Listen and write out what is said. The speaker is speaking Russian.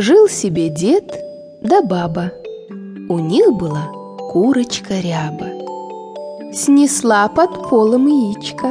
Жил себе дед да баба. У них была курочка ряба. Снесла под полом яичко.